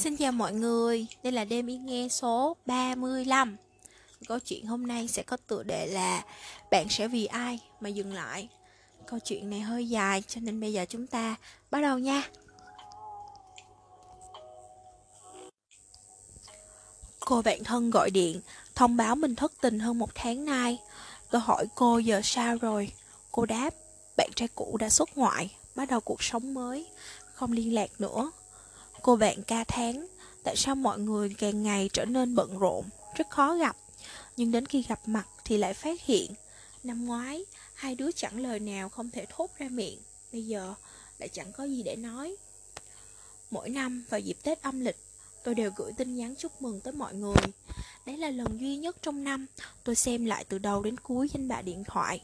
Xin chào mọi người, đây là đêm yên nghe số 35 Câu chuyện hôm nay sẽ có tựa đề là Bạn sẽ vì ai mà dừng lại? Câu chuyện này hơi dài cho nên bây giờ chúng ta bắt đầu nha. Cô bạn thân gọi điện, thông báo mình thất tình hơn một tháng nay. Tôi hỏi cô giờ sao rồi? Cô đáp, bạn trai cũ đã xuất ngoại, bắt đầu cuộc sống mới, không liên lạc nữa. Cô bạn ca tháng, Tại sao mọi người càng ngày trở nên bận rộn, Rất khó gặp? Nhưng đến khi gặp mặt thì lại phát hiện, Năm ngoái, Hai đứa chẳng lời nào không thể thốt ra miệng. Bây giờ lại chẳng có gì để nói. Mỗi năm vào dịp Tết âm lịch, Tôi đều gửi tin nhắn chúc mừng tới mọi người. Đấy là lần duy nhất trong năm Tôi xem lại từ đầu đến cuối danh bạ điện thoại.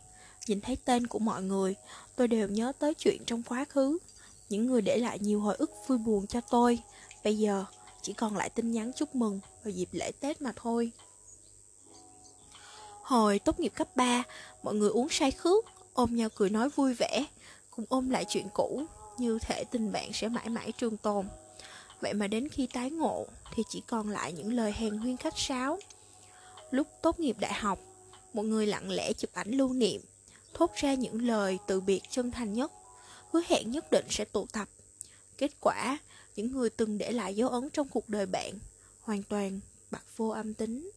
Nhìn thấy tên của mọi người, Tôi đều nhớ tới chuyện trong quá khứ những người để lại nhiều hồi ức vui buồn cho tôi. Bây giờ, chỉ còn lại tin nhắn chúc mừng vào dịp lễ Tết mà thôi. Hồi tốt nghiệp cấp 3 Mọi người uống say khước, Ôm nhau cười nói vui vẻ, Cùng ôm lại chuyện cũ Như thể tình bạn sẽ mãi mãi trường tồn. Vậy mà đến khi tái ngộ, Thì chỉ còn lại những lời hèn huyên khách sáo. Lúc tốt nghiệp đại học Mọi người lặng lẽ chụp ảnh lưu niệm, Thốt ra những lời từ biệt chân thành nhất hứa hẹn nhất định sẽ tụ tập. Kết quả, những người từng để lại dấu ấn trong cuộc đời bạn hoàn toàn bạc vô âm tính.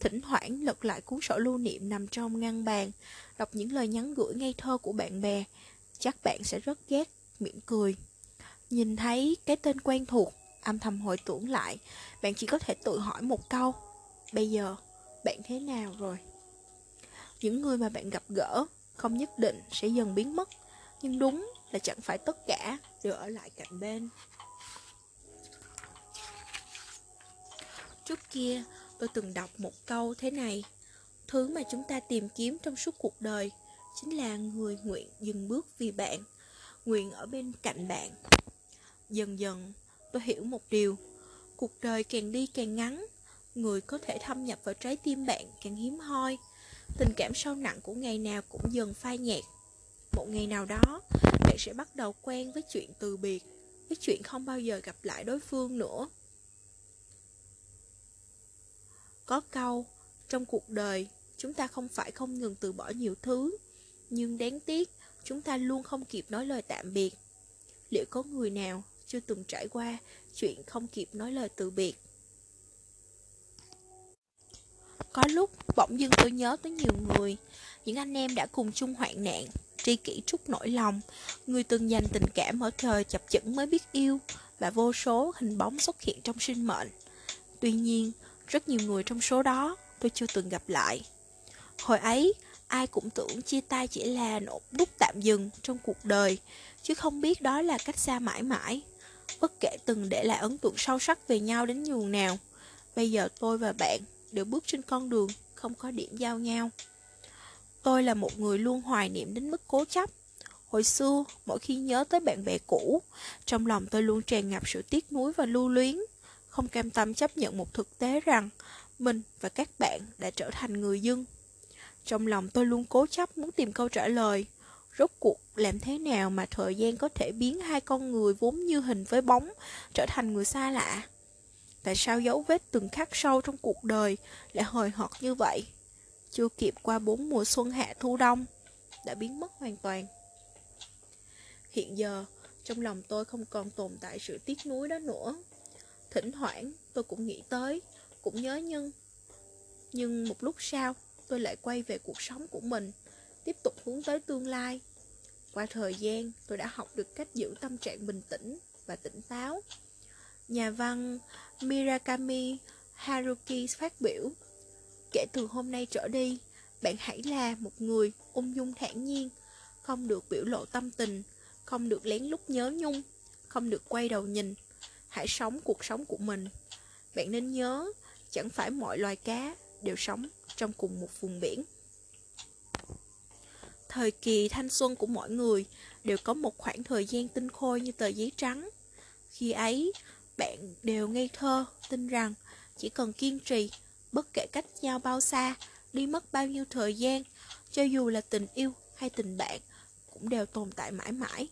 Thỉnh thoảng lật lại cuốn sổ lưu niệm nằm trong ngăn bàn, đọc những lời nhắn gửi ngây thơ của bạn bè, chắc bạn sẽ rất ghét, mỉm cười. Nhìn thấy cái tên quen thuộc, âm thầm hồi tưởng lại, bạn chỉ có thể tự hỏi một câu, bây giờ bạn thế nào rồi? Những người mà bạn gặp gỡ không nhất định sẽ dần biến mất nhưng đúng là chẳng phải tất cả đều ở lại cạnh bên. Trước kia, tôi từng đọc một câu thế này, Thứ mà chúng ta tìm kiếm trong suốt cuộc đời Chính là người nguyện dừng bước vì bạn, Nguyện ở bên cạnh bạn. Dần dần, tôi hiểu một điều, Cuộc đời càng đi càng ngắn, Người có thể thâm nhập vào trái tim bạn càng hiếm hoi, Tình cảm sâu nặng của ngày nào cũng dần phai nhạt một ngày nào đó, bạn sẽ bắt đầu quen với chuyện từ biệt, với chuyện không bao giờ gặp lại đối phương nữa. Có câu, trong cuộc đời, chúng ta không phải không ngừng từ bỏ nhiều thứ, nhưng đáng tiếc, chúng ta luôn không kịp nói lời tạm biệt. Liệu có người nào chưa từng trải qua chuyện không kịp nói lời từ biệt? Có lúc bỗng dưng tôi nhớ tới nhiều người, những anh em đã cùng chung hoạn nạn tri kỷ trút nỗi lòng. Người từng dành tình cảm ở thời chập chững mới biết yêu Và vô số hình bóng xuất hiện trong sinh mệnh. Tuy nhiên, rất nhiều người trong số đó tôi chưa từng gặp lại. Hồi ấy, ai cũng tưởng chia tay chỉ là nốt đúc tạm dừng trong cuộc đời Chứ không biết đó là cách xa mãi mãi. Bất kể từng để lại ấn tượng sâu sắc về nhau đến nhường nào Bây giờ tôi và bạn đều bước trên con đường không có điểm giao nhau. Tôi là một người luôn hoài niệm đến mức cố chấp. Hồi xưa, mỗi khi nhớ tới bạn bè cũ, trong lòng tôi luôn tràn ngập sự tiếc nuối và lưu luyến, không cam tâm chấp nhận một thực tế rằng mình và các bạn đã trở thành người dưng. Trong lòng tôi luôn cố chấp muốn tìm câu trả lời, rốt cuộc làm thế nào mà thời gian có thể biến hai con người vốn như hình với bóng trở thành người xa lạ. Tại sao dấu vết từng khắc sâu trong cuộc đời lại hời hợt như vậy? Chưa kịp qua bốn mùa xuân hạ thu đông, đã biến mất hoàn toàn. Hiện giờ, trong lòng tôi không còn tồn tại sự tiếc nuối đó nữa. Thỉnh thoảng, tôi cũng nghĩ tới, cũng nhớ nhưng Nhưng một lúc sau, tôi lại quay về cuộc sống của mình, tiếp tục hướng tới tương lai. Qua thời gian, tôi đã học được cách giữ tâm trạng bình tĩnh và tỉnh táo. Nhà văn Mirakami Haruki phát biểu Kể từ hôm nay trở đi, bạn hãy là một người ung dung thản nhiên, không được biểu lộ tâm tình, không được lén lút nhớ nhung, không được quay đầu nhìn. Hãy sống cuộc sống của mình. Bạn nên nhớ, chẳng phải mọi loài cá đều sống trong cùng một vùng biển. Thời kỳ thanh xuân của mỗi người đều có một khoảng thời gian tinh khôi như tờ giấy trắng. Khi ấy, bạn đều ngây thơ, tin rằng chỉ cần kiên trì bất kể cách nhau bao xa, đi mất bao nhiêu thời gian, cho dù là tình yêu hay tình bạn, cũng đều tồn tại mãi mãi.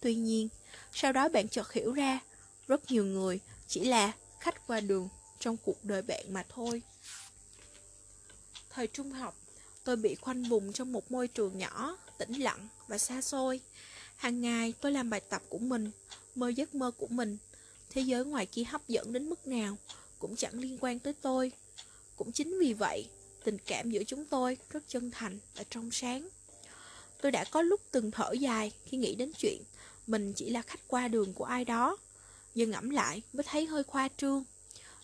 Tuy nhiên, sau đó bạn chợt hiểu ra, rất nhiều người chỉ là khách qua đường trong cuộc đời bạn mà thôi. Thời trung học, tôi bị khoanh vùng trong một môi trường nhỏ, tĩnh lặng và xa xôi. Hàng ngày tôi làm bài tập của mình, mơ giấc mơ của mình. Thế giới ngoài kia hấp dẫn đến mức nào cũng chẳng liên quan tới tôi. Cũng chính vì vậy, tình cảm giữa chúng tôi rất chân thành và trong sáng. Tôi đã có lúc từng thở dài khi nghĩ đến chuyện mình chỉ là khách qua đường của ai đó. Giờ ngẫm lại mới thấy hơi khoa trương.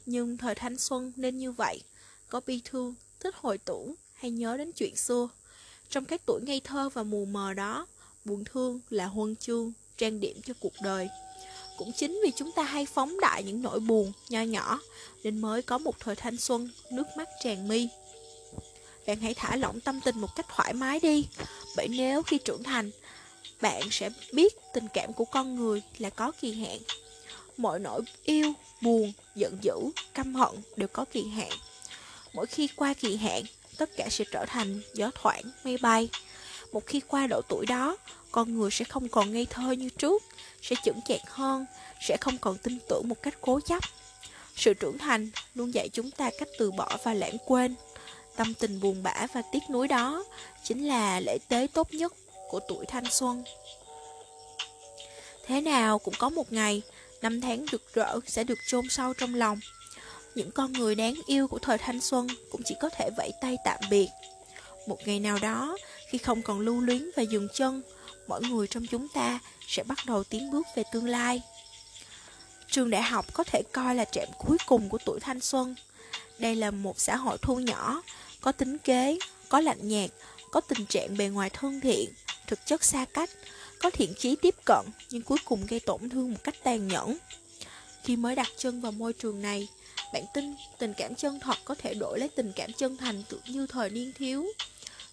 Nhưng thời thanh xuân nên như vậy, có bi thương, thích hồi tưởng hay nhớ đến chuyện xưa. Trong cái tuổi ngây thơ và mù mờ đó, buồn thương là huân chương, trang điểm cho cuộc đời. Cũng chính vì chúng ta hay phóng đại những nỗi buồn nho nhỏ, nên mới có một thời thanh xuân, nước mắt tràn mi. Bạn hãy thả lỏng tâm tình một cách thoải mái đi, bởi nếu khi trưởng thành, bạn sẽ biết tình cảm của con người là có kỳ hạn. Mọi nỗi yêu, buồn, giận dữ, căm hận đều có kỳ hạn. Mỗi khi qua kỳ hạn, tất cả sẽ trở thành gió thoảng, mây bay. Một khi qua độ tuổi đó, con người sẽ không còn ngây thơ như trước, sẽ chững chạc hơn, sẽ không còn tin tưởng một cách cố chấp. Sự trưởng thành luôn dạy chúng ta cách từ bỏ và lãng quên. Tâm tình buồn bã và tiếc nuối đó chính là lễ tế tốt nhất của tuổi thanh xuân. Thế nào cũng có một ngày, năm tháng rực rỡ sẽ được chôn sâu trong lòng. Những con người đáng yêu của thời thanh xuân cũng chỉ có thể vẫy tay tạm biệt. Một ngày nào đó, khi không còn lưu luyến và dừng chân, mỗi người trong chúng ta sẽ bắt đầu tiến bước về tương lai. Trường đại học có thể coi là trạm cuối cùng của tuổi thanh xuân. Đây là một xã hội thu nhỏ, có tính kế, có lạnh nhạt, có tình trạng bề ngoài thân thiện, thực chất xa cách, có thiện chí tiếp cận nhưng cuối cùng gây tổn thương một cách tàn nhẫn. Khi mới đặt chân vào môi trường này, bạn tin tình cảm chân thật có thể đổi lấy tình cảm chân thành tự như thời niên thiếu.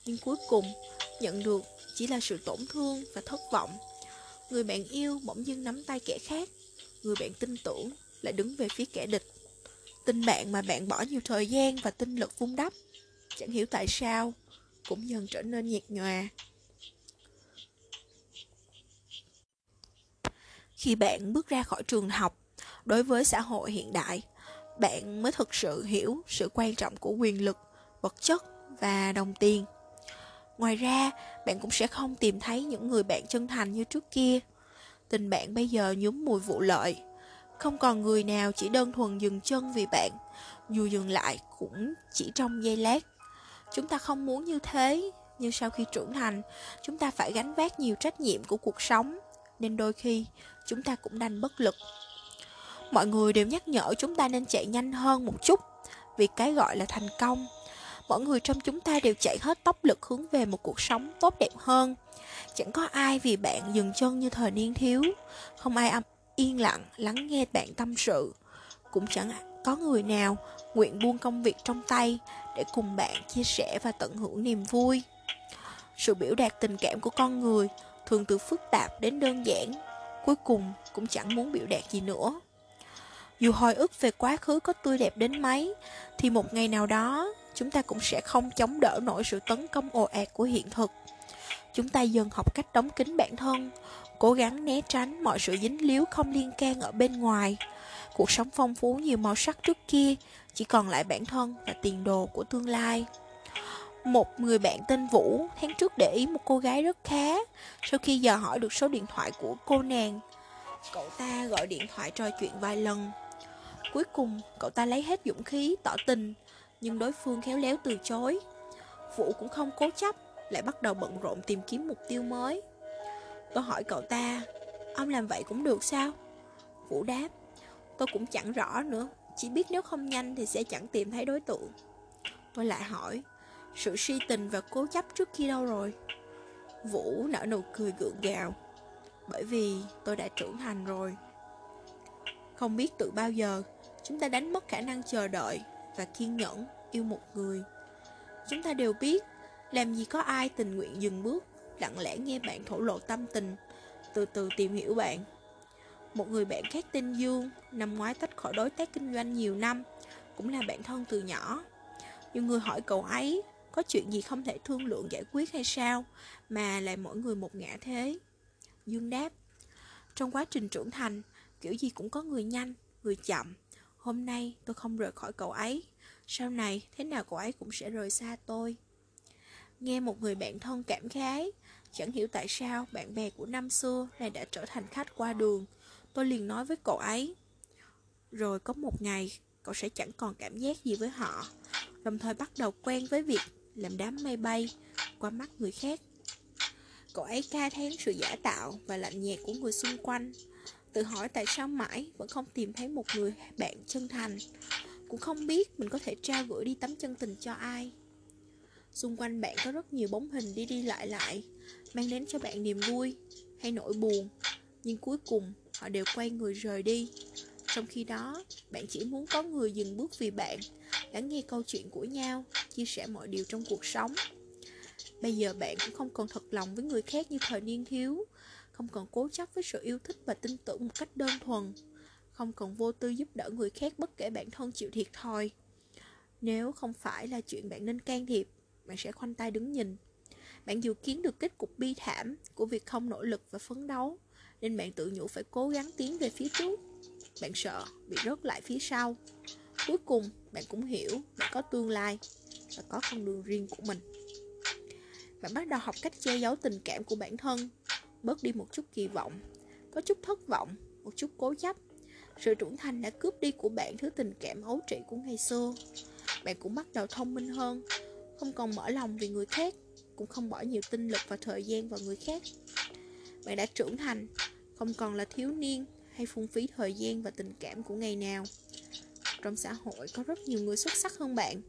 Nhưng cuối cùng, nhận được chỉ là sự tổn thương và thất vọng. Người bạn yêu bỗng dưng nắm tay kẻ khác, người bạn tin tưởng lại đứng về phía kẻ địch. Tình bạn mà bạn bỏ nhiều thời gian và tinh lực vun đắp, chẳng hiểu tại sao, cũng dần trở nên nhạt nhòa. Khi bạn bước ra khỏi trường học, đối với xã hội hiện đại, bạn mới thực sự hiểu sự quan trọng của quyền lực, vật chất và đồng tiền. Ngoài ra, bạn cũng sẽ không tìm thấy những người bạn chân thành như trước kia. Tình bạn bây giờ nhúm mùi vụ lợi. Không còn người nào chỉ đơn thuần dừng chân vì bạn, dù dừng lại cũng chỉ trong giây lát. Chúng ta không muốn như thế, nhưng sau khi trưởng thành, chúng ta phải gánh vác nhiều trách nhiệm của cuộc sống, nên đôi khi chúng ta cũng đành bất lực. Mọi người đều nhắc nhở chúng ta nên chạy nhanh hơn một chút, vì cái gọi là thành công. Mỗi người trong chúng ta đều chạy hết tốc lực hướng về một cuộc sống tốt đẹp hơn. Chẳng có ai vì bạn dừng chân như thời niên thiếu, không ai yên lặng lắng nghe bạn tâm sự. Cũng chẳng có người nào nguyện buông công việc trong tay để cùng bạn chia sẻ và tận hưởng niềm vui. Sự biểu đạt tình cảm của con người thường từ phức tạp đến đơn giản, cuối cùng cũng chẳng muốn biểu đạt gì nữa. Dù hồi ức về quá khứ có tươi đẹp đến mấy, thì một ngày nào đó chúng ta cũng sẽ không chống đỡ nổi sự tấn công ồ ạt của hiện thực. Chúng ta dần học cách đóng kín bản thân, cố gắng né tránh mọi sự dính líu không liên can ở bên ngoài. Cuộc sống phong phú nhiều màu sắc trước kia, chỉ còn lại bản thân và tiền đồ của tương lai. Một người bạn tên Vũ tháng trước để ý một cô gái rất khá. Sau khi dò hỏi được số điện thoại của cô nàng, cậu ta gọi điện thoại trò chuyện vài lần. Cuối cùng, cậu ta lấy hết dũng khí tỏ tình, nhưng đối phương khéo léo từ chối. Vũ cũng không cố chấp, lại bắt đầu bận rộn tìm kiếm mục tiêu mới. Tôi hỏi cậu ta, ông làm vậy cũng được sao? Vũ đáp, tôi cũng chẳng rõ nữa, chỉ biết nếu không nhanh thì sẽ chẳng tìm thấy đối tượng. Tôi lại hỏi, sự suy tình và cố chấp trước kia đâu rồi? Vũ nở nụ cười gượng gạo, bởi vì tôi đã trưởng thành rồi. Không biết từ bao giờ, chúng ta đánh mất khả năng chờ đợi và kiên nhẫn yêu một người. Chúng ta đều biết, làm gì có ai tình nguyện dừng bước, lặng lẽ nghe bạn thổ lộ tâm tình, từ từ tìm hiểu bạn. Một người bạn khác tên Dương, năm ngoái tách khỏi đối tác kinh doanh nhiều năm, cũng là bạn thân từ nhỏ. Nhiều người hỏi cậu ấy, có chuyện gì không thể thương lượng giải quyết hay sao, mà lại mỗi người một ngã thế. Dương đáp, trong quá trình trưởng thành, kiểu gì cũng có người nhanh, người chậm. Hôm nay tôi không rời khỏi cậu ấy. Sau này, thế nào cậu ấy cũng sẽ rời xa tôi. Nghe một người bạn thân cảm khái, chẳng hiểu tại sao bạn bè của năm xưa này đã trở thành khách qua đường. Tôi liền nói với cậu ấy. Rồi có một ngày, cậu sẽ chẳng còn cảm giác gì với họ. Đồng thời bắt đầu quen với việc làm đám mây bay qua mắt người khác. Cậu ấy ca thán sự giả tạo và lạnh nhạt của người xung quanh Tự hỏi tại sao mãi vẫn không tìm thấy một người bạn chân thành. Cũng không biết mình có thể trao gửi đi tấm chân tình cho ai. Xung quanh bạn có rất nhiều bóng hình đi đi lại lại, Mang đến cho bạn niềm vui hay nỗi buồn. Nhưng cuối cùng, họ đều quay người rời đi. Trong khi đó, bạn chỉ muốn có người dừng bước vì bạn, Lắng nghe câu chuyện của nhau, Chia sẻ mọi điều trong cuộc sống. Bây giờ bạn cũng không còn thật lòng với người khác như thời niên thiếu. Không còn cố chấp với sự yêu thích và tin tưởng một cách đơn thuần, Không còn vô tư giúp đỡ người khác bất kể bản thân chịu thiệt thòi. Nếu không phải là chuyện bạn nên can thiệp, Bạn sẽ khoanh tay đứng nhìn. Bạn dự kiến được kết cục bi thảm của việc không nỗ lực và phấn đấu, Nên bạn tự nhủ phải cố gắng tiến về phía trước. Bạn sợ bị rớt lại phía sau. Cuối cùng, bạn cũng hiểu bạn có tương lai và có con đường riêng của mình. Bạn bắt đầu học cách che giấu tình cảm của bản thân. Bớt đi một chút kỳ vọng, Có chút thất vọng, Một chút cố chấp. Sự trưởng thành đã cướp đi của bạn thứ tình cảm ấu trĩ của ngày xưa. Bạn cũng bắt đầu thông minh hơn, Không còn mở lòng vì người khác, Cũng không bỏ nhiều tinh lực và thời gian vào người khác. Bạn đã trưởng thành, Không còn là thiếu niên Hay phung phí thời gian và tình cảm của ngày nào. Trong xã hội có rất nhiều người xuất sắc hơn bạn,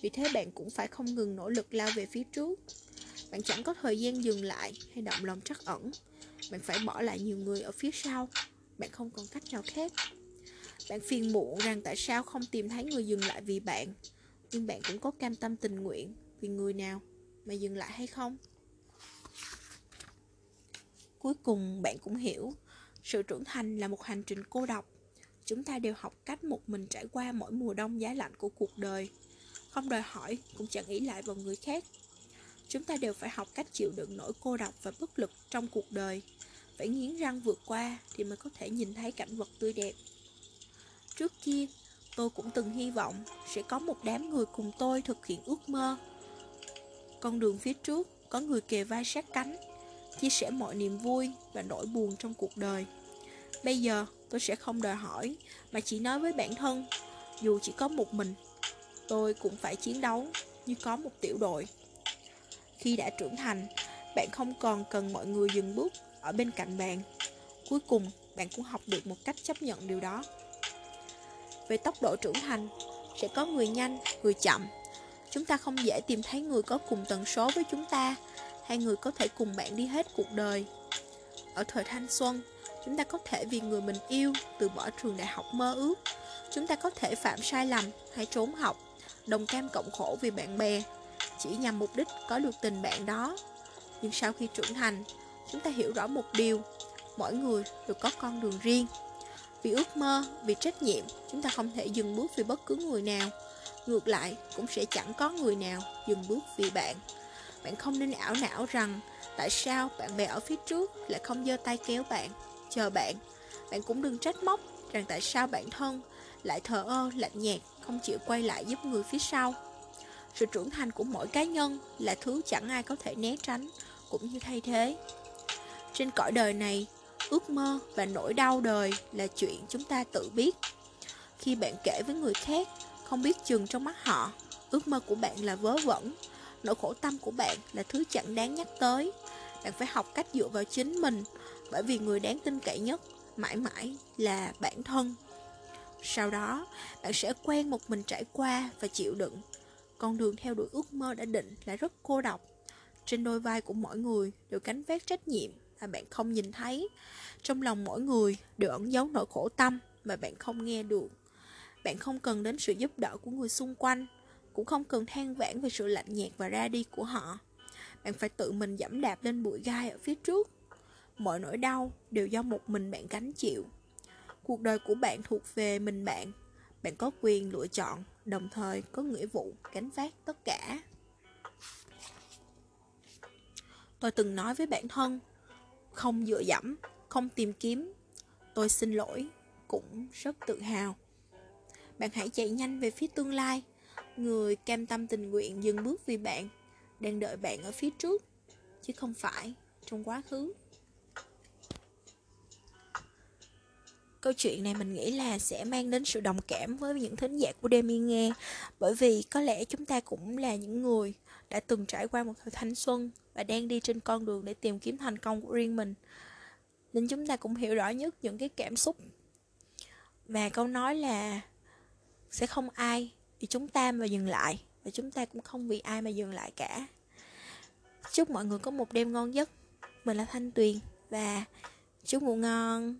Vì thế bạn cũng phải không ngừng nỗ lực lao về phía trước bạn chẳng có thời gian dừng lại hay động lòng trắc ẩn. Bạn phải bỏ lại nhiều người ở phía sau. Bạn không còn cách nào khác. Bạn phiền muộn rằng tại sao không tìm thấy người dừng lại vì bạn. Nhưng bạn cũng có cam tâm tình nguyện Vì người nào mà dừng lại hay không. Cuối cùng, bạn cũng hiểu, Sự trưởng thành là một hành trình cô độc. Chúng ta đều học cách một mình trải qua mỗi mùa đông giá lạnh của cuộc đời. Không đòi hỏi cũng chẳng nghĩ lại vào người khác. Chúng ta đều phải học cách chịu đựng nỗi cô độc và bất lực trong cuộc đời. Phải nghiến răng vượt qua thì mới có thể nhìn thấy cảnh vật tươi đẹp. Trước kia, tôi cũng từng hy vọng sẽ có một đám người cùng tôi thực hiện ước mơ. Con đường phía trước có người kề vai sát cánh Chia sẻ mọi niềm vui và nỗi buồn trong cuộc đời. Bây giờ tôi sẽ không đòi hỏi Mà chỉ nói với bản thân Dù chỉ có một mình Tôi cũng phải chiến đấu như có một tiểu đội khi đã trưởng thành, bạn không còn cần mọi người dừng bước ở bên cạnh bạn. Cuối cùng, bạn cũng học được một cách chấp nhận điều đó. Về tốc độ trưởng thành, sẽ có người nhanh, người chậm. Chúng ta không dễ tìm thấy người có cùng tần số với chúng ta, hay người có thể cùng bạn đi hết cuộc đời. Ở thời thanh xuân, chúng ta có thể vì người mình yêu từ bỏ trường đại học mơ ước. Chúng ta có thể phạm sai lầm hay trốn học, đồng cam cộng khổ vì bạn bè chỉ nhằm mục đích có được tình bạn đó. Nhưng sau khi trưởng thành, chúng ta hiểu rõ một điều, mỗi người đều có con đường riêng. Vì ước mơ, vì trách nhiệm, chúng ta không thể dừng bước vì bất cứ người nào. Ngược lại, cũng sẽ chẳng có người nào dừng bước vì bạn. Bạn không nên ảo não rằng tại sao bạn bè ở phía trước lại không giơ tay kéo bạn, chờ bạn. Bạn cũng đừng trách móc rằng tại sao bản thân lại thờ ơ, lạnh nhạt, không chịu quay lại giúp người phía sau. Sự trưởng thành của mỗi cá nhân là thứ chẳng ai có thể né tránh, cũng như thay thế. Trên cõi đời này, ước mơ và nỗi đau đời là chuyện chúng ta tự biết. Khi bạn kể với người khác, không biết chừng trong mắt họ, ước mơ của bạn là vớ vẩn, nỗi khổ tâm của bạn là thứ chẳng đáng nhắc tới. Bạn phải học cách dựa vào chính mình, bởi vì người đáng tin cậy nhất mãi mãi là bản thân. Sau đó, bạn sẽ quen một mình trải qua và chịu đựng con đường theo đuổi ước mơ đã định là rất cô độc. Trên đôi vai của mỗi người đều cánh vác trách nhiệm mà bạn không nhìn thấy. Trong lòng mỗi người đều ẩn giấu nỗi khổ tâm mà bạn không nghe được. Bạn không cần đến sự giúp đỡ của người xung quanh, cũng không cần than vãn về sự lạnh nhạt và ra đi của họ. Bạn phải tự mình dẫm đạp lên bụi gai ở phía trước. Mọi nỗi đau đều do một mình bạn gánh chịu. Cuộc đời của bạn thuộc về mình bạn. Bạn có quyền lựa chọn đồng thời có nghĩa vụ gánh vác tất cả. Tôi từng nói với bản thân, không dựa dẫm, không tìm kiếm. Tôi xin lỗi, cũng rất tự hào. Bạn hãy chạy nhanh về phía tương lai. Người cam tâm tình nguyện dừng bước vì bạn, đang đợi bạn ở phía trước, chứ không phải trong quá khứ. Câu chuyện này mình nghĩ là sẽ mang đến sự đồng cảm với những thính giả của Demi nghe. Bởi vì có lẽ chúng ta cũng là những người đã từng trải qua một thời thanh xuân Và đang đi trên con đường để tìm kiếm thành công của riêng mình. Nên chúng ta cũng hiểu rõ nhất những cái cảm xúc Và câu nói là sẽ không ai vì chúng ta mà dừng lại Và chúng ta cũng không vì ai mà dừng lại cả. Chúc mọi người có một đêm ngon giấc. Mình là Thanh Tuyền Và chúc ngủ ngon.